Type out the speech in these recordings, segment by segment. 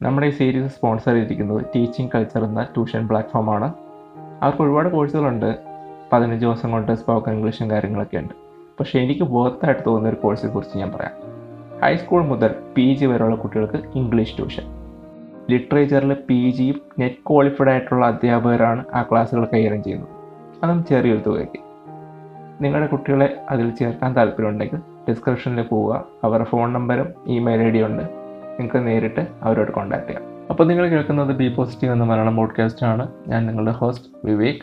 നമ്മുടെ ഈ series sponsor ചെയ്തിരിക്കുന്നത് ടീച്ചിങ് കൾച്ചർ എന്ന ട്യൂഷൻ പ്ലാറ്റ്ഫോമാണ് അവർക്ക് ഒരുപാട് കോഴ്സുകളുണ്ട് പതിനഞ്ച് ദിവസം കൊണ്ട് സ്പോക്കൺ ഇംഗ്ലീഷും കാര്യങ്ങളൊക്കെ ഉണ്ട്. പക്ഷേ എനിക്ക് ബോത്തായിട്ട് തോന്നുന്ന ഒരു കോഴ്സിനെ കുറിച്ച് ഞാൻ പറയാം. ഹൈസ്കൂൾ മുതൽ പി ജി വരെയുള്ള കുട്ടികൾക്ക് ഇംഗ്ലീഷ് ട്യൂഷൻ ലിറ്ററേച്ചറിൽ പി ജിയും നെറ്റ് ക്വാളിഫൈഡ് ആയിട്ടുള്ള അധ്യാപകരാണ് ആ ക്ലാസ്സുകൾ കൈകാര്യം ചെയ്യുന്നത്. അതും ചെറിയൊരു തുകയ്ക്ക്. നിങ്ങളുടെ കുട്ടികളെ അതിൽ ചേർക്കാൻ താല്പര്യമുണ്ടെങ്കിൽ ഡിസ്ക്രിപ്ഷനിൽ പോവുക. അവരുടെ ഫോൺ നമ്പറും ഇമെയിൽ ഐ ഡി ഉണ്ട്. നിങ്ങൾക്ക് നേരിട്ട് അവരോട് കോൺടാക്ട് ചെയ്യാം. അപ്പോൾ നിങ്ങൾ കേൾക്കുന്നത് ബി പോസിറ്റീവ് എന്ന മലയാളം പോഡ്കാസ്റ്റ് ആണ്. ഞാൻ നിങ്ങളുടെ ഹോസ്റ്റ് വിവേക്.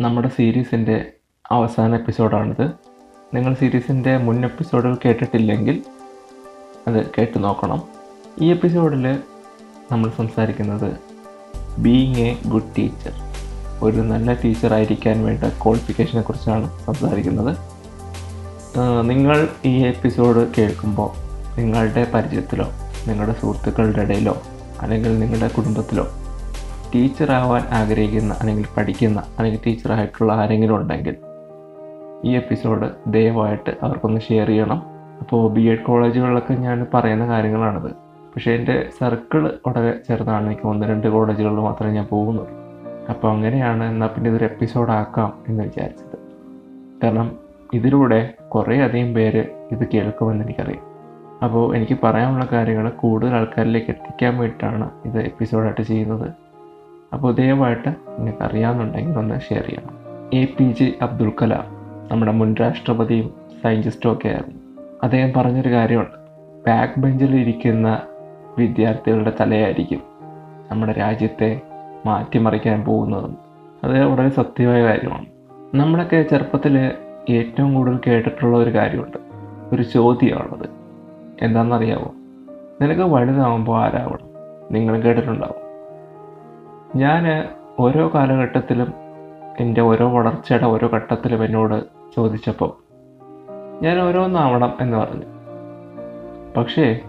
നമ്മുടെ സീരീസിന്റെ അവസാന എപ്പിസോഡാണിത് നിങ്ങൾ സീരീസിന്റെ മുൻ എപ്പിസോഡുകൾ കേട്ടിട്ടില്ലെങ്കിൽ അത് കേട്ട് നോക്കണം. ഈ എപ്പിസോഡിൽ നമ്മൾ സംസാരിക്കുന്നത് ബീയിങ് എ ഗുഡ് ടീച്ചർ ഒരു നല്ല ടീച്ചർ ആയിരിക്കാൻ വേണ്ട ക്വാളിഫിക്കേഷനെ കുറിച്ചാണ് സംസാരിക്കുന്നത്. നിങ്ങൾ ഈ എപ്പിസോഡ് കേൾക്കുമ്പോൾ നിങ്ങളുടെ പരിചയത്തിലോ നിങ്ങളുടെ സുഹൃത്തുക്കളുടെ ഇടയിലോ അല്ലെങ്കിൽ നിങ്ങളുടെ കുടുംബത്തിലോ ടീച്ചറാവാൻ ആഗ്രഹിക്കുന്ന അല്ലെങ്കിൽ പഠിക്കുന്ന അല്ലെങ്കിൽ ടീച്ചറായിട്ടുള്ള ആരെങ്കിലും ഉണ്ടെങ്കിൽ ഈ എപ്പിസോഡ് ദയവായിട്ട് അവർക്കൊന്ന് ഷെയർ ചെയ്യണം. അപ്പോൾ ബി എഡ് കോളേജുകളിലൊക്കെ ഞാൻ പറയുന്ന കാര്യങ്ങളാണിത്. പക്ഷേ എന്റെ സർക്കിൾ വളരെ ചെറുതാണ്. എനിക്ക് ഒന്ന് രണ്ട് കോളേജുകളിൽ മാത്രമേ ഞാൻ പോകുന്നുള്ളൂ. അപ്പോൾ അങ്ങനെയാണ് എന്നാൽ പിന്നെ ഇതൊരു എപ്പിസോഡാക്കാം എന്ന് വിചാരിച്ചത്. കാരണം ഇതിലൂടെ കുറേ അധികം പേര് ഇത് കേൾക്കുമെന്ന് എനിക്കറിയാം. അപ്പോൾ എനിക്ക് പറയാനുള്ള കാര്യങ്ങൾ കൂടുതൽ ആൾക്കാരിലേക്ക് എത്തിക്കാൻ വേണ്ടിയിട്ടാണ് ഇത് എപ്പിസോഡായിട്ട് ചെയ്യുന്നത്. അപ്പോൾ ദയവായിട്ട് നിങ്ങൾക്ക് അറിയാമെന്നുണ്ടെങ്കിൽ ഒന്ന് ഷെയർ ചെയ്യണം. A P J Abdul Kalam നമ്മുടെ മുൻ രാഷ്ട്രപതിയും സയന്റിസ്റ്റും ഒക്കെ ആയിരുന്നു. അദ്ദേഹം പറഞ്ഞൊരു കാര്യമുണ്ട്. ബാക്ക് ബെഞ്ചിൽ ഇരിക്കുന്ന വിദ്യാർത്ഥികളുടെ തലയായിരിക്കും നമ്മുടെ രാജ്യത്തെ മാറ്റിമറിക്കാൻ പോകുന്നതും അത് വളരെ സത്യമായ കാര്യമാണ്. നമ്മളൊക്കെ ചെറുപ്പത്തിൽ ഏറ്റവും കൂടുതൽ കേട്ടിട്ടുള്ള ഒരു കാര്യമുണ്ട്. ഒരു ചോദ്യമാണത്. എന്താണെന്നറിയാവോ? നിനക്ക് വലുതാവുമ്പോൾ ആരാവണം? നിങ്ങൾ കേട്ടിട്ടുണ്ടാവും. ഞാൻ ഓരോ കാലഘട്ടത്തിലും എന്റെ ഓരോ വളർച്ചയുടെ ഓരോ ഘട്ടത്തിലും എന്നോട് ചോദിച്ചപ്പോൾ ഞാൻ ഓരോന്നാവണം എന്ന് പറഞ്ഞു. പക്ഷേ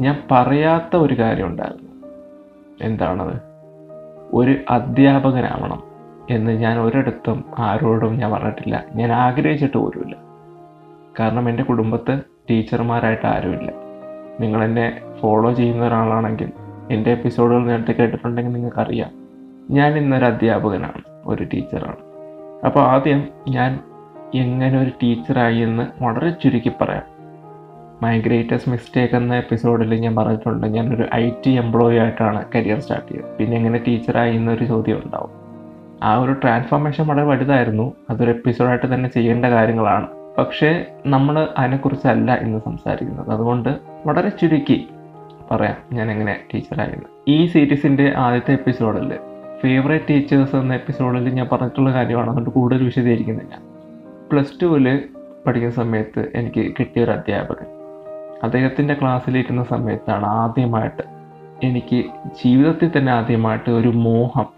ഞാൻ പറയാത്ത ഒരു കാര്യം ഉണ്ടായിരുന്നു. എന്താണത്? ഒരു അധ്യാപകനാവണം എന്ന് ഞാൻ ഒരിടത്തും ആരോടും ഞാൻ പറഞ്ഞിട്ടില്ല. ഞാൻ ആഗ്രഹിച്ചിട്ട് പോലുമില്ല. കാരണം എന്റെ കുടുംബത്ത് ടീച്ചർമാരായിട്ട് ആരുമില്ല. നിങ്ങൾ എന്നെ ഫോളോ ചെയ്യുന്ന ഒരാളാണെങ്കിൽ എന്റെ എപ്പിസോഡുകൾ നേരത്തെ കേട്ടിട്ടുണ്ടെങ്കിൽ നിങ്ങൾക്കറിയാം. ഞാൻ ഇന്നൊരു അധ്യാപകനാണ് ഒരു ടീച്ചറാണ്. അപ്പോൾ ആദ്യം ഞാൻ എങ്ങനെ ഒരു ടീച്ചറായി എന്ന് വളരെ ചുരുക്കി പറയാം. മൈ ഗ്രേറ്റസ്റ്റ് മിസ്റ്റേക്ക് എന്ന എപ്പിസോഡിൽ ഞാൻ പറഞ്ഞിട്ടുണ്ട് ഞാനൊരു ഐ ടി എംപ്ലോയി ആയിട്ടാണ് കരിയർ സ്റ്റാർട്ട് ചെയ്തത്. പിന്നെ എങ്ങനെ ടീച്ചറായി എന്നൊരു ചോദ്യം ഉണ്ടാവും. ആ ഒരു ട്രാൻസ്ഫോർമേഷൻ വളരെ വലുതായിരുന്നു അതൊരു എപ്പിസോഡായിട്ട് തന്നെ ചെയ്യേണ്ട കാര്യങ്ങളാണ്. പക്ഷേ നമ്മൾ അതിനെക്കുറിച്ചല്ല ഇന്ന് സംസാരിക്കുന്നത്. അതുകൊണ്ട് വളരെ ചുരുക്കി പറയാം ഞാൻ എങ്ങനെ ടീച്ചറായിരുന്നു ഈ സീരീസിന്റെ ആദ്യത്തെ എപ്പിസോഡിൽ ഫേവറേറ്റ് ടീച്ചേഴ്സ് എന്ന എപ്പിസോഡിൽ ഞാൻ പറഞ്ഞിട്ടുള്ള കാര്യമാണ്. അതുകൊണ്ട് കൂടുതൽ വിശദീകരിക്കുന്നില്ല. പ്ലസ് ടുവിൽ പഠിക്കുന്ന സമയത്ത് എനിക്ക് കിട്ടിയൊരു അധ്യാപകൻ. അദ്ദേഹത്തിന്റെ ക്ലാസ്സിലിരിക്കുന്ന സമയത്താണ് ആദ്യമായിട്ട് എനിക്ക് ജീവിതത്തിൽ തന്നെ ആദ്യമായിട്ട് ഒരു മോഹം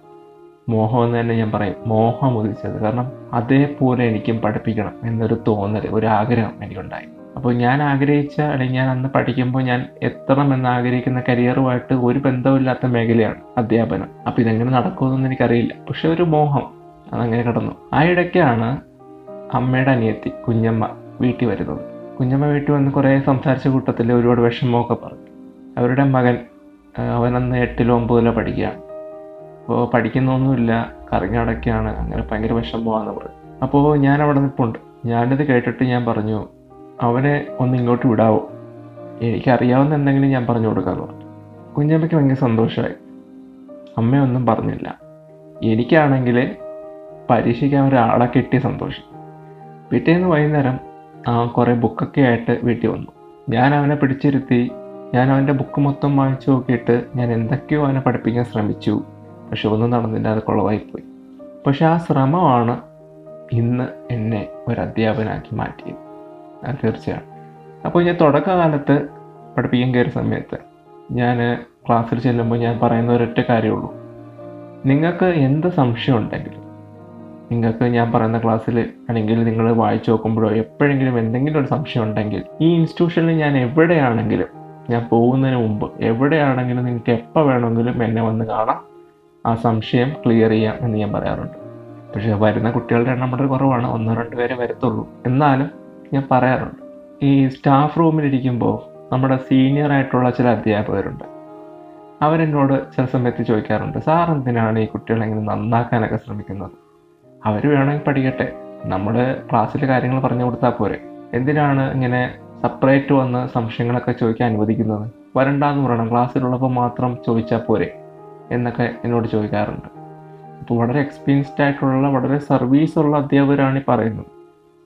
മോഹം എന്ന് തന്നെ ഞാൻ പറയും. മോഹം ഉദിച്ചത്. കാരണം അതേപോലെ എനിക്കും പഠിപ്പിക്കണം എന്നൊരു തോന്നൽ ഒരു ആഗ്രഹം എനിക്കുണ്ടായി. അപ്പോൾ ഞാൻ ആഗ്രഹിച്ച അല്ലെങ്കിൽ ഞാൻ അന്ന് പഠിക്കുമ്പോൾ ഞാൻ എത്തണം എന്ന് ആഗ്രഹിക്കുന്ന കരിയറുമായിട്ട് ഒരു ബന്ധമില്ലാത്ത മേഖലയാണ് അധ്യാപനം. അപ്പോൾ ഇതെങ്ങനെ നടക്കുമെന്നൊന്നും എനിക്കറിയില്ല. പക്ഷെ ഒരു മോഹം അതങ്ങനെ കിടന്നു. ആ ഇടയ്ക്കാണ് അമ്മയുടെ അനിയത്തി കുഞ്ഞമ്മ വീട്ടിൽ വരുന്നത്. കുഞ്ഞമ്മ വീട്ടിൽ വന്ന് കുറേ സംസാരിച്ച കൂട്ടത്തിൽ ഒരുപാട് വിഷമമൊക്കെ പറഞ്ഞു. അവരുടെ മകൻ അവനന്ന് എട്ടിലോ ഒമ്പതിലോ പഠിക്കുകയാണ്. അപ്പോൾ പഠിക്കുന്നൊന്നുമില്ല കറങ്ങടക്കാണ് അങ്ങനെ ഭയങ്കര വിഷമമാണെന്ന് പറഞ്ഞു അപ്പോൾ ഞാൻ അവിടെ നിൽപ്പുണ്ട് ഞാനിത് കേട്ടിട്ട് ഞാൻ പറഞ്ഞു അവനെ ഒന്ന് ഇങ്ങോട്ട് വിടാവോ? എനിക്കറിയാവുന്ന എന്തെങ്കിലും ഞാൻ പറഞ്ഞു കൊടുക്കാമെന്ന് പറഞ്ഞു. കുഞ്ഞമ്മയ്ക്ക് ഭയങ്കര സന്തോഷമായി. അമ്മയൊന്നും പറഞ്ഞില്ല. എനിക്കാണെങ്കിൽ പരീക്ഷിക്കാൻ ഒരാളെ കിട്ടിയ സന്തോഷം. പിറ്റേന്ന് വൈകുന്നേരം ആ കുറേ ബുക്കൊക്കെ ആയിട്ട് വീട്ടിൽ വന്നു. ഞാൻ അവനെ പിടിച്ചിരുത്തി ഞാൻ അവന്റെ ബുക്ക് മൊത്തം വായിച്ചു നോക്കിയിട്ട് ഞാൻ എന്തൊക്കെയോ അവനെ പഠിപ്പിക്കാൻ ശ്രമിച്ചു. പക്ഷെ ഒന്നും നടന്നില്ല അത് കുളവായിപ്പോയി പക്ഷെ ആ ശ്രമമാണ് ഇന്ന് എന്നെ ഒരു അധ്യാപകനാക്കി മാറ്റിയത്. അത് തീർച്ചയാണ്. അപ്പോൾ ഞാൻ തുടക്കകാലത്ത് പഠിപ്പിക്കാൻ കയറിയ സമയത്ത് ഞാൻ ക്ലാസ്സിൽ ചെല്ലുമ്പോൾ ഞാൻ പറയുന്ന ഒരൊറ്റ കാര്യമുള്ളൂ. നിങ്ങൾക്ക് എന്ത് സംശയം ഉണ്ടെങ്കിലും നിങ്ങൾക്ക് ഞാൻ പറയുന്ന ക്ലാസ്സിൽ അല്ലെങ്കിൽ നിങ്ങൾ വായിച്ചു നോക്കുമ്പോഴോ എപ്പോഴെങ്കിലും എന്തെങ്കിലും ഒരു സംശയം ഉണ്ടെങ്കിൽ ഈ ഇൻസ്റ്റിറ്റ്യൂഷനിൽ ഞാൻ എവിടെയാണെങ്കിലും ഞാൻ പോകുന്നതിന് മുമ്പ് എവിടെയാണെങ്കിലും നിങ്ങൾക്ക് എപ്പോൾ വേണമെങ്കിലും എന്നെ വന്ന് കാണാം. ആ സംശയം ക്ലിയർ ചെയ്യാം എന്ന് ഞാൻ പറയാറുണ്ട്. പക്ഷേ വരുന്ന കുട്ടികളുടെ എണ്ണം വളരെ കുറവാണ്. ഒന്നോ രണ്ടോ പേരെ വരത്തുള്ളൂ. എന്നാലും ഞാൻ പറയാറുണ്ട്. ഈ സ്റ്റാഫ് റൂമിലിരിക്കുമ്പോൾ നമ്മുടെ സീനിയർ ആയിട്ടുള്ള ചില അധ്യാപകരുണ്ട്. അവരെന്നോട് ചില സമയത്ത് ചോദിക്കാറുണ്ട് സാർ എന്തിനാണ് ഈ കുട്ടികളെ ഇങ്ങനെ നന്നാക്കാനൊക്കെ ശ്രമിക്കുന്നത്? അവർ വേണമെങ്കിൽ പഠിക്കട്ടെ. നമ്മൾ ക്ലാസ്സിൽ കാര്യങ്ങൾ പറഞ്ഞു കൊടുത്താൽ പോരെ. എന്തിനാണ് ഇങ്ങനെ സെപ്പറേറ്റ് വന്ന് സംശയങ്ങളൊക്കെ ചോദിക്കാൻ അനുവദിക്കുന്നത്? വരണ്ടാന്ന് പറയണം. ക്ലാസ്സിലുള്ളപ്പോൾ മാത്രം ചോദിച്ചാൽ പോരെ. എന്നൊക്കെ എന്നോട് ചോദിക്കാറുണ്ട്. അപ്പോൾ വളരെ എക്സ്പീരിയൻസ്ഡ് ആയിട്ടുള്ള വളരെ സർവീസ് ഉള്ള അധ്യാപകരാണ് ഈ പറയുന്നത്.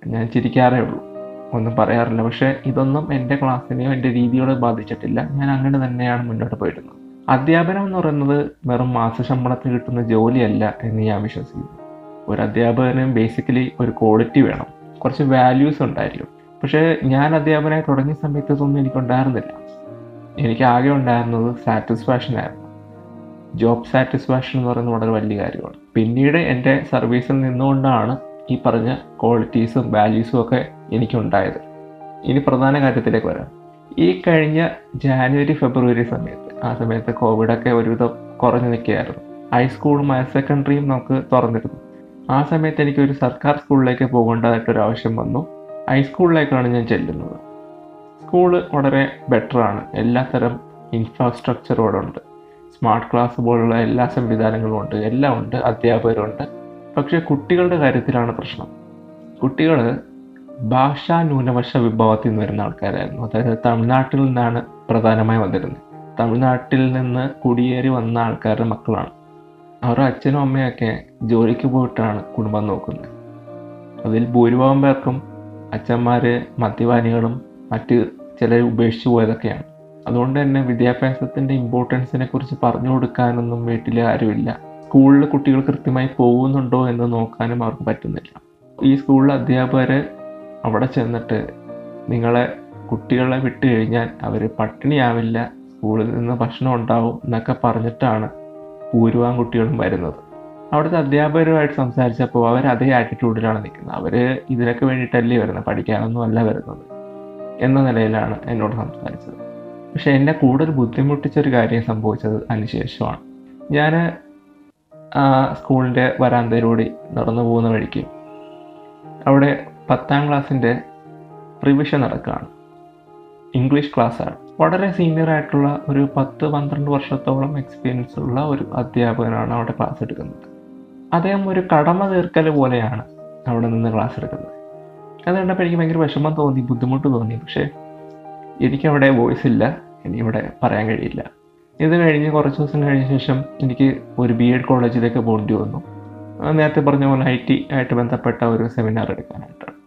ഞാൻ ചിരിക്കാറേ ഉള്ളൂ. ഒന്നും പറയാറില്ല. പക്ഷേ ഇതൊന്നും എന്റെ ക്ലാസ്സിനെയോ എന്റെ രീതിയോട് ബാധിച്ചിട്ടില്ല. ഞാൻ അങ്ങനെ തന്നെയാണ് മുന്നോട്ട് പോയിരുന്നത്. അധ്യാപനം എന്ന് പറയുന്നത് വെറും മാസശമ്പളത്തിൽ കിട്ടുന്ന ജോലിയല്ല എന്ന് ഞാൻ വിശ്വസിക്കുന്നു. ഒരു അധ്യാപകന് ബേസിക്കലി ഒരു ക്വാളിറ്റി വേണം. കുറച്ച് വാല്യൂസ് ഉണ്ടായിരിക്കും. പക്ഷേ ഞാൻ അധ്യാപനമായി തുടങ്ങിയ സമയത്ത് ഇതൊന്നും എനിക്കുണ്ടായിരുന്നില്ല. എനിക്ക് ആകെ ഉണ്ടായിരുന്നത് സാറ്റിസ്ഫാക്ഷൻ ആയിരുന്നു. ജോബ് സാറ്റിസ്ഫാക്ഷൻ എന്ന് പറയുന്നത് വളരെ വലിയ കാര്യമാണ്. പിന്നീട് എന്റെ സർവീസിൽ നിന്നുകൊണ്ടാണ് ഈ പറഞ്ഞ ക്വാളിറ്റീസും വാല്യൂസും ഒക്കെ എനിക്കുണ്ടായത്. ഇനി പ്രധാന കാര്യത്തിലേക്ക് വരാം. ഈ കഴിഞ്ഞ ജാനുവരി ഫെബ്രുവരി സമയത്ത് ആ സമയത്ത് കോവിഡൊക്കെ ഒരുവിധം കുറഞ്ഞു നിൽക്കുകയായിരുന്നു. ഹൈസ്കൂളും ഹയർ സെക്കൻഡറിയും നമുക്ക് തുറന്നിരുന്നു. ആ സമയത്ത് എനിക്കൊരു സർക്കാർ സ്കൂളിലേക്ക് പോകേണ്ടതായിട്ടൊരു ആവശ്യം വന്നു. ഹൈസ്കൂളിലേക്കാണ് ഞാൻ ചെല്ലുന്നത്. സ്കൂൾ വളരെ ബെറ്ററാണ് എല്ലാത്തരം ഇൻഫ്രാസ്ട്രക്ചറും ഉണ്ട്. സ്മാർട്ട് ക്ലാസ് പോലുള്ള എല്ലാ സംവിധാനങ്ങളും ഉണ്ട് എല്ലാം ഉണ്ട് അധ്യാപകരുണ്ട് പക്ഷേ കുട്ടികളുടെ കാര്യത്തിലാണ് പ്രശ്നം. കുട്ടികൾ ഭാഷാ ന്യൂനപക്ഷ വിഭവത്തിൽ നിന്ന് വരുന്ന ആൾക്കാരായിരുന്നു. അതായത് തമിഴ്നാട്ടിൽ നിന്നാണ് പ്രധാനമായി വന്നിരുന്നത്. തമിഴ്നാട്ടിൽ നിന്ന് കുടിയേറി വന്ന ആൾക്കാരുടെ മക്കളാണ്. അവരുടെ അച്ഛനും അമ്മയൊക്കെ ജോലിക്ക് പോയിട്ടാണ് കുടുംബം നോക്കുന്നത്. അതിൽ ഭൂരിഭാഗം പേർക്കും അച്ഛന്മാർ മദ്യപാനികളും മറ്റ് ചിലർ ഉപേക്ഷിച്ചു പോയതൊക്കെയാണ്. അതുകൊണ്ട് തന്നെ വിദ്യാഭ്യാസത്തിന്റെ ഇമ്പോർട്ടൻസിനെ കുറിച്ച് പറഞ്ഞു കൊടുക്കാനൊന്നും വീട്ടിൽ ആരുമില്ല. സ്കൂളിൽ കുട്ടികൾ കൃത്യമായി പോകുന്നുണ്ടോ എന്ന് നോക്കാനും അവർക്ക് പറ്റുന്നില്ല. ഈ സ്കൂളിലെ അധ്യാപകർ അവിടെ ചെന്നിട്ട് നിങ്ങളെ കുട്ടികളെ വിട്ടു കഴിഞ്ഞാൽ അവർ പട്ടിണിയാവില്ല സ്കൂളിൽ നിന്ന് ഭക്ഷണം ഉണ്ടാവും എന്നൊക്കെ പറഞ്ഞിട്ടാണ് ഭൂരിഭാഗം കുട്ടികളും വരുന്നത്. അവിടുത്തെ അധ്യാപകരുമായിട്ട് സംസാരിച്ചപ്പോൾ അവർ അതേ ആറ്റിറ്റ്യൂഡിലാണ് നിൽക്കുന്നത്. അവർ ഇതിനൊക്കെ വേണ്ടിയിട്ടല്ലേ വരുന്നത്? പഠിക്കാനൊന്നും അല്ല വരുന്നത്. എന്ന നിലയിലാണ് എന്നോട് സംസാരിച്ചത്. പക്ഷെ എന്നെ കൂടുതൽ ബുദ്ധിമുട്ടിച്ചൊരു കാര്യം സംഭവിച്ചത് അതിനുശേഷമാണ് ഞാൻ സ്കൂളിന്റെ വരാന്തയിലൂടെ നടന്നു പോകുന്ന വഴിക്ക് അവിടെ പത്താം ക്ലാസ്സിന്റെ റിവിഷൻ നടക്കുകയാണ്. ഇംഗ്ലീഷ് ക്ലാസ്സാണ്. വളരെ സീനിയർ ആയിട്ടുള്ള ഒരു പത്ത് പന്ത്രണ്ട് വർഷത്തോളം എക്സ്പീരിയൻസ് ഉള്ള ഒരു അധ്യാപകനാണ് അവിടെ ക്ലാസ് എടുക്കുന്നത്. അദ്ദേഹം ഒരു കടമ തീർക്കൽ പോലെയാണ് അവിടെ നിന്ന് ക്ലാസ് എടുക്കുന്നത്. അത് കണ്ടപ്പോൾ എനിക്ക് ഭയങ്കര വിഷമം തോന്നി ബുദ്ധിമുട്ട് തോന്നി. പക്ഷേ എനിക്കവിടെ വോയിസ് ഇല്ല. എനിക്കിവിടെ പറയാൻ കഴിയില്ല. ഇത് കഴിഞ്ഞ് കുറച്ച് ദിവസം കഴിഞ്ഞ ശേഷം എനിക്ക് ഒരു ബി എഡ് കോളേജിലേക്ക് പോകേണ്ടി വന്നു. നേരത്തെ പറഞ്ഞ പോലെ ഐ ടി ആയിട്ട് ബന്ധപ്പെട്ട ഒരു സെമിനാർ എടുക്കാനായിട്ടാണ്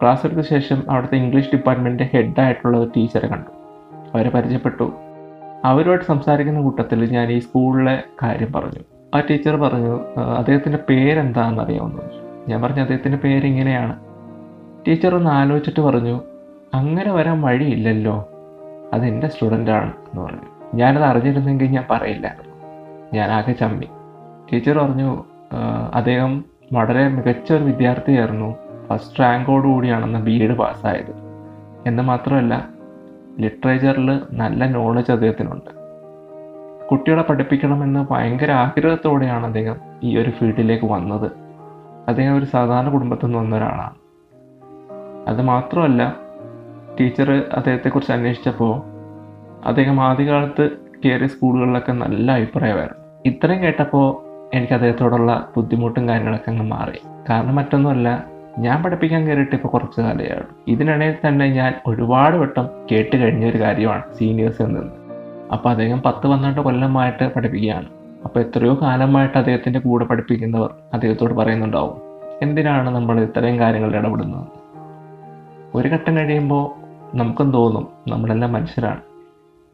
ക്ലാസ് എടുത്ത ശേഷം അവിടുത്തെ ഇംഗ്ലീഷ് ഡിപ്പാർട്ട്മെന്റിന്റെ ഹെഡായിട്ടുള്ള ഒരു ടീച്ചറെ കണ്ടു. അവരെ പരിചയപ്പെട്ടു. അവരുമായിട്ട് സംസാരിക്കുന്ന കൂട്ടത്തിൽ ഞാൻ ഈ സ്കൂളിലെ കാര്യം പറഞ്ഞു. ആ ടീച്ചർ പറഞ്ഞു അദ്ദേഹത്തിന്റെ പേരെന്താണെന്ന് അറിയാമെന്ന് ചോദിച്ചു. ഞാൻ പറഞ്ഞു അദ്ദേഹത്തിന്റെ പേരിങ്ങനെയാണ് ടീച്ചർ ഒന്ന് ആലോചിച്ചിട്ട് പറഞ്ഞു അങ്ങനെ വരാൻ വഴിയില്ലല്ലോ. അതെന്റെ സ്റ്റുഡന്റാണ് എന്ന് പറഞ്ഞു. ഞാനത് അറിഞ്ഞിരുന്നെങ്കിൽ ഞാൻ പറയില്ലായിരുന്നു. ഞാൻ ആകെ ചമ്മി. ടീച്ചർ പറഞ്ഞു അദ്ദേഹം വളരെ മികച്ച ഒരു വിദ്യാർത്ഥിയായിരുന്നു. ഫസ്റ്റ് റാങ്കോടുകൂടിയാണെന്ന് ബി എഡ് പാസ്സായത്. എന്ന് മാത്രമല്ല ലിറ്ററേച്ചറിൽ നല്ല നോളജ് അദ്ദേഹത്തിനുണ്ട്. കുട്ടികളെ പഠിപ്പിക്കണമെന്ന് ഭയങ്കര ആഗ്രഹത്തോടെയാണ് അദ്ദേഹം ഈ ഒരു ഫീൽഡിലേക്ക് വന്നത്. അദ്ദേഹം ഒരു സാധാരണ കുടുംബത്തിൽ നിന്ന് വന്ന ഒരാളാണ്. അത് മാത്രമല്ല ടീച്ചർ അദ്ദേഹത്തെക്കുറിച്ച് അന്വേഷിച്ചപ്പോൾ അദ്ദേഹം ആദ്യകാലത്ത് കയറിയ സ്കൂളുകളിലൊക്കെ നല്ല അഭിപ്രായമായിരുന്നു. ഇത്രയും കേട്ടപ്പോൾ എനിക്ക് അദ്ദേഹത്തോടുള്ള ബുദ്ധിമുട്ടും കാര്യങ്ങളൊക്കെ അങ്ങ് മാറി. കാരണം മറ്റൊന്നുമല്ല ഞാൻ പഠിപ്പിക്കാൻ കയറിയിട്ട് ഇപ്പോൾ കുറച്ച് കാലമാണ് ഇതിനിടയിൽ തന്നെ ഞാൻ ഒരുപാട് വട്ടം കേട്ട് കഴിഞ്ഞ ഒരു കാര്യമാണ് സീനിയേഴ്സിൽ നിന്ന്. അപ്പോൾ അദ്ദേഹം പത്ത് പന്ത്രണ്ട് കൊല്ലമായിട്ട് പഠിപ്പിക്കുകയാണ്. അപ്പോൾ എത്രയോ കാലമായിട്ട് അദ്ദേഹത്തിന്റെ കൂടെ പഠിപ്പിക്കുന്നവർ അദ്ദേഹത്തോട് പറയുന്നുണ്ടാവും എന്തിനാണ് നമ്മൾ ഇത്രയും കാര്യങ്ങളിൽ ഇടപെടുന്നത്? ഒരു ഘട്ടം കഴിയുമ്പോൾ നമുക്കും തോന്നും നമ്മളെല്ലാം മനുഷ്യരാണ്.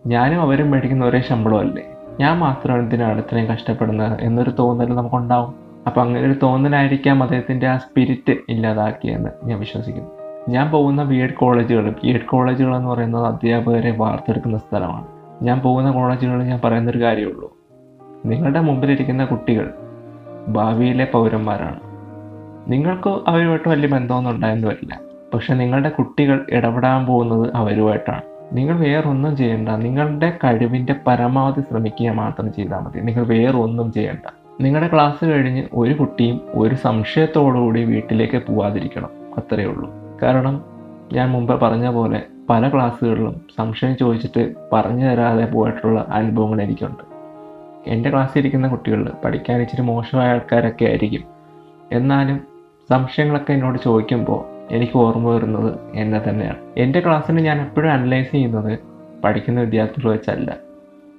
ഞാനും അവരും മേടിക്കുന്ന ഒരേ ശമ്പളമല്ലേ? ഞാൻ മാത്രമാണ് എന്തിനാണ് ഇത്രയും കഷ്ടപ്പെടുന്നത് എന്നൊരു തോന്നൽ നമുക്കുണ്ടാവും. അപ്പം അങ്ങനെ ഒരു തോന്നലായിരിക്കാം അദ്ദേഹത്തിന്റെ ആ സ്പിരിറ്റ് ഇല്ലാതാക്കിയെന്ന് ഞാൻ വിശ്വസിക്കുന്നു. ഞാൻ പോകുന്ന ബി എഡ് കോളേജുകൾ ബി എഡ് കോളേജുകൾ എന്ന് പറയുന്നത് അധ്യാപകരെ വാർത്തെടുക്കുന്ന സ്ഥലമാണ്. ഞാൻ പോകുന്ന കോളേജുകളിൽ ഞാൻ പറയുന്നൊരു കാര്യമുള്ളൂ. നിങ്ങളുടെ മുമ്പിലിരിക്കുന്ന കുട്ടികൾ ഭാവിയിലെ പൗരന്മാരാണ്. നിങ്ങൾക്ക് അവരുമായിട്ട് വലിയ ബന്ധമൊന്നും ഉണ്ടായെന്ന് വരില്ല. പക്ഷെ നിങ്ങളുടെ കുട്ടികൾ ഇടപെടാൻ പോകുന്നത് അവരുമായിട്ടാണ്. നിങ്ങൾ വേറൊന്നും ചെയ്യേണ്ട. നിങ്ങളുടെ കഴിവിന്റെ പരമാവധി ശ്രമിക്കുക മാത്രം ചെയ്താൽ മതി. നിങ്ങൾ വേറൊന്നും ചെയ്യേണ്ട. നിങ്ങളുടെ ക്ലാസ് കഴിഞ്ഞ് ഒരു കുട്ടിയും ഒരു സംശയത്തോടുകൂടി വീട്ടിലേക്ക് പോവാതിരിക്കണം. അത്രയേ ഉള്ളൂ. കാരണം ഞാൻ മുമ്പ് പറഞ്ഞ പോലെ പല ക്ലാസ്സുകളിലും സംശയം ചോദിച്ചിട്ട് പറഞ്ഞു തരാതെ പോയിട്ടുള്ള അനുഭവങ്ങൾ എനിക്കുണ്ട്. എന്റെ ക്ലാസ്സിൽ ഇരിക്കുന്ന കുട്ടികളിൽ പഠിക്കാൻ ഇച്ചിരി മോശമായ ആൾക്കാരൊക്കെ ആയിരിക്കും. എന്നാലും സംശയങ്ങളൊക്കെ എന്നോട് ചോദിക്കുമ്പോൾ എനിക്ക് ഓർമ്മ വരുന്നത് എന്നെ തന്നെയാണ്. എന്റെ ക്ലാസ്സിന് ഞാൻ എപ്പോഴും അനലൈസ് ചെയ്യുന്നത് പഠിക്കുന്ന വിദ്യാർത്ഥികൾ വെച്ചല്ല.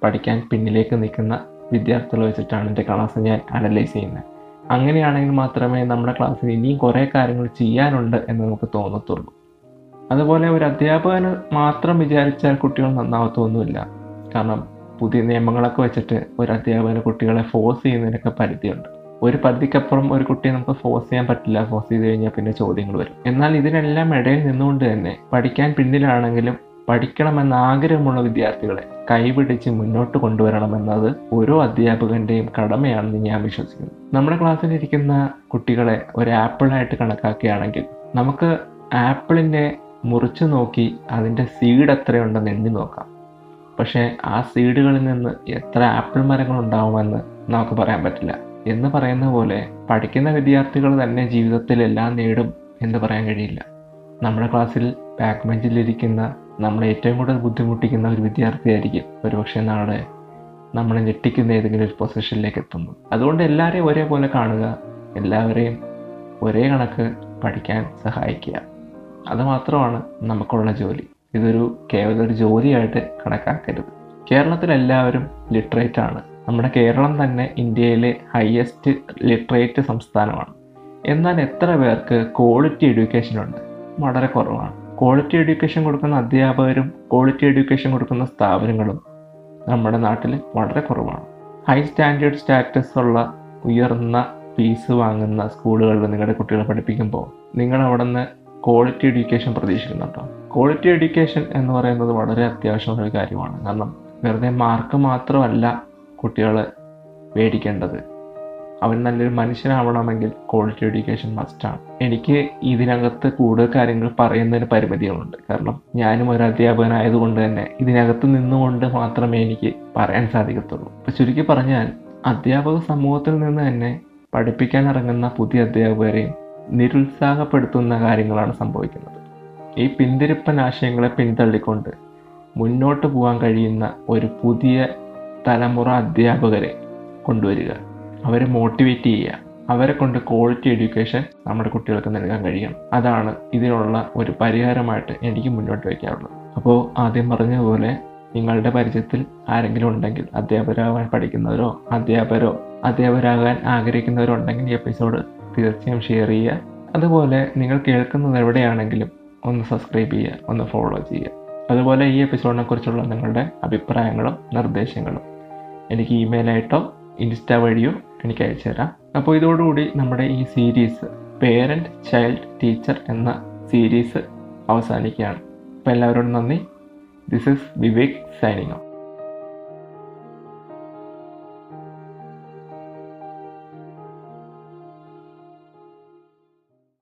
പഠിക്കാൻ പിന്നിലേക്ക് നിൽക്കുന്ന വിദ്യാർത്ഥികൾ വെച്ചിട്ടാണ് എന്റെ ക്ലാസ് ഞാൻ അനലൈസ് ചെയ്യുന്നത്. അങ്ങനെയാണെങ്കിൽ മാത്രമേ നമ്മുടെ ക്ലാസ്സിൽ ഇനിയും കുറേ കാര്യങ്ങൾ ചെയ്യാനുണ്ട് എന്ന് നമുക്ക് തോന്നത്തുള്ളൂ. അതുപോലെ ഒരു അധ്യാപകന് മാത്രം വിചാരിച്ചാൽ കുട്ടികൾ നന്നാവത്തൊന്നുമില്ല. കാരണം പുതിയ നിയമങ്ങളൊക്കെ വെച്ചിട്ട് ഒരു അധ്യാപകന് കുട്ടികളെ ഫോഴ്സ് ചെയ്യുന്നതിനൊക്കെ പരിധിയുണ്ട്. ഒരു പരിധിക്കപ്പുറം ഒരു കുട്ടിയെ നമുക്ക് ഫോഴ്സ് ചെയ്യാൻ പറ്റില്ല ഫോഴ്സ് ചെയ്ത് കഴിഞ്ഞാൽ പിന്നെ ചോദ്യങ്ങൾ വരും. എന്നാൽ ഇതിനെല്ലാം ഇടയിൽ നിന്നുകൊണ്ട് തന്നെ പഠിക്കാൻ പിന്നിലാണെങ്കിലും പഠിക്കണമെന്ന ആഗ്രഹമുള്ള വിദ്യാർത്ഥികളെ കൈപിടിച്ച് മുന്നോട്ട് കൊണ്ടുവരണമെന്നത് ഓരോ അധ്യാപകന്റെയും കടമയാണെന്ന് ഞാൻ വിശ്വസിക്കുന്നു. നമ്മുടെ ക്ലാസ്സിൽ ഇരിക്കുന്ന കുട്ടികളെ ഒരു ആപ്പിളായിട്ട് കണക്കാക്കുകയാണെങ്കിൽ നമുക്ക് ആപ്പിളിനെ മുറിച്ചു നോക്കി അതിന്റെ സീഡ് എത്രയുണ്ടെന്ന് എണ്ണി നോക്കാം. പക്ഷേ ആ സീഡുകളിൽ നിന്ന് എത്ര ആപ്പിൾ മരങ്ങൾ ഉണ്ടാവുമെന്ന് നമുക്ക് പറയാൻ പറ്റില്ല. എന്ന് പറയുന്ന പോലെ പഠിക്കുന്ന വിദ്യാർത്ഥികൾ തന്നെ ജീവിതത്തിൽ എല്ലാം നേടും എന്ന് പറയാൻ കഴിയില്ല. നമ്മുടെ ക്ലാസ്സിൽ ബാക്ക് ബെഞ്ചിലിരിക്കുന്ന നമ്മളെ ഏറ്റവും കൂടുതൽ ബുദ്ധിമുട്ടിക്കുന്ന ഒരു വിദ്യാർത്ഥിയായിരിക്കും ഒരുപക്ഷെ നാളെ നമ്മളെ ഞെട്ടിക്കുന്ന ഏതെങ്കിലും ഒരു പൊസിഷനിലേക്ക് എത്തുന്നു. അതുകൊണ്ട് എല്ലാവരെയും ഒരേപോലെ കാണുക എല്ലാവരെയും ഒരേ കണക്ക് പഠിക്കാൻ സഹായിക്കുക. അതുമാത്രമാണ് നമുക്കുള്ള ജോലി. ഇതൊരു കേവലൊരു ജോലിയായിട്ട് കണക്കാക്കരുത്. കേരളത്തിലെല്ലാവരും ലിറ്ററേറ്റ് ആണ്. നമ്മുടെ കേരളം തന്നെ ഇന്ത്യയിലെ ഹയസ്റ്റ് ലിറ്ററേറ്റ് സംസ്ഥാനമാണ്. എന്നാൽ എത്ര പേർക്ക് ക്വാളിറ്റി എഡ്യൂക്കേഷൻ ഉണ്ട്? വളരെ കുറവാണ്. ക്വാളിറ്റി എഡ്യൂക്കേഷൻ കൊടുക്കുന്ന അധ്യാപകരും ക്വാളിറ്റി എഡ്യൂക്കേഷൻ കൊടുക്കുന്ന സ്ഥാപനങ്ങളും നമ്മുടെ നാട്ടിൽ വളരെ കുറവാണ്. ഹൈ സ്റ്റാൻഡേർഡ് സ്റ്റാറ്റസ് ഉള്ള ഉയർന്ന ഫീസ് വാങ്ങുന്ന സ്കൂളുകളിൽ നിങ്ങളുടെ കുട്ടികളെ പഠിപ്പിക്കുമ്പോൾ നിങ്ങൾ അവിടെ നിന്ന് ക്വാളിറ്റി എഡ്യൂക്കേഷൻ പ്രതീക്ഷിക്കുന്നുണ്ടോ? ക്വാളിറ്റി എഡ്യൂക്കേഷൻ എന്ന് പറയുന്നത് വളരെ അത്യാവശ്യമുള്ള കാര്യമാണ്. കാരണം വെറുതെ മാർക്ക് മാത്രമല്ല കുട്ടികൾ മേടിക്കേണ്ടത് അവൻ നല്ലൊരു മനുഷ്യനാവണമെങ്കിൽ ക്വാളിറ്റി എഡ്യൂക്കേഷൻ മസ്റ്റാണ് എനിക്ക് ഇതിനകത്ത് കൂടുതൽ കാര്യങ്ങൾ പറയുന്നതിന് പരിമിതികളുണ്ട്. കാരണം ഞാനും ഒരു അധ്യാപകനായതുകൊണ്ട് തന്നെ ഇതിനകത്ത് നിന്നുകൊണ്ട് മാത്രമേ എനിക്ക് പറയാൻ സാധിക്കത്തുള്ളൂ. അപ്പം ചുരുക്കി പറഞ്ഞാൽ അധ്യാപക സമൂഹത്തിൽ നിന്ന് തന്നെ പഠിപ്പിക്കാൻ ഇറങ്ങുന്ന പുതിയ അധ്യാപകരെയും നിരുത്സാഹപ്പെടുത്തുന്ന കാര്യങ്ങളാണ് സംഭവിക്കുന്നത്. ഈ പിന്തിരിപ്പൻ ആശയങ്ങളെ പിന്തള്ളിക്കൊണ്ട് മുന്നോട്ട് പോകാൻ കഴിയുന്ന ഒരു പുതിയ തലമുറ അധ്യാപകരെ കൊണ്ടുവരിക. അവരെ മോട്ടിവേറ്റ് ചെയ്യുക. അവരെ കൊണ്ട് ക്വാളിറ്റി എഡ്യൂക്കേഷൻ നമ്മുടെ കുട്ടികൾക്ക് നൽകാൻ കഴിയണം അതാണ് ഇതിനുള്ള ഒരു പരിഹാരമായിട്ട് എനിക്ക് മുന്നോട്ട് വയ്ക്കാറുള്ളത് അപ്പോൾ ആദ്യം പറഞ്ഞതുപോലെ നിങ്ങളുടെ പരിചയത്തിൽ ആരെങ്കിലും ഉണ്ടെങ്കിൽ അധ്യാപകരാകാൻ പഠിക്കുന്നവരോ അധ്യാപകരോ അധ്യാപകരാകാൻ ആഗ്രഹിക്കുന്നവരോ ഉണ്ടെങ്കിൽ ഈ എപ്പിസോഡ് തീർച്ചയായും ഷെയർ ചെയ്യുക. അതുപോലെ നിങ്ങൾ കേൾക്കുന്നത് എവിടെയാണെങ്കിലും ഒന്ന് സബ്സ്ക്രൈബ് ചെയ്യുക ഒന്ന് ഫോളോ ചെയ്യുക. അതുപോലെ ഈ എപ്പിസോഡിനെ കുറിച്ചുള്ള നിങ്ങളുടെ അഭിപ്രായങ്ങളും നിർദ്ദേശങ്ങളും എനിക്ക് ഇമെയിലായിട്ടോ ഇൻസ്റ്റ വഴിയോ എനിക്ക് അയച്ചു തരാം. അപ്പോൾ ഇതോടുകൂടി നമ്മുടെ ഈ സീരീസ് പേരന്റ് ചൈൽഡ് ടീച്ചർ എന്ന സീരീസ് അവസാനിക്കുകയാണ്. അപ്പോൾ എല്ലാവരോടും നന്ദി. This is Vivek signing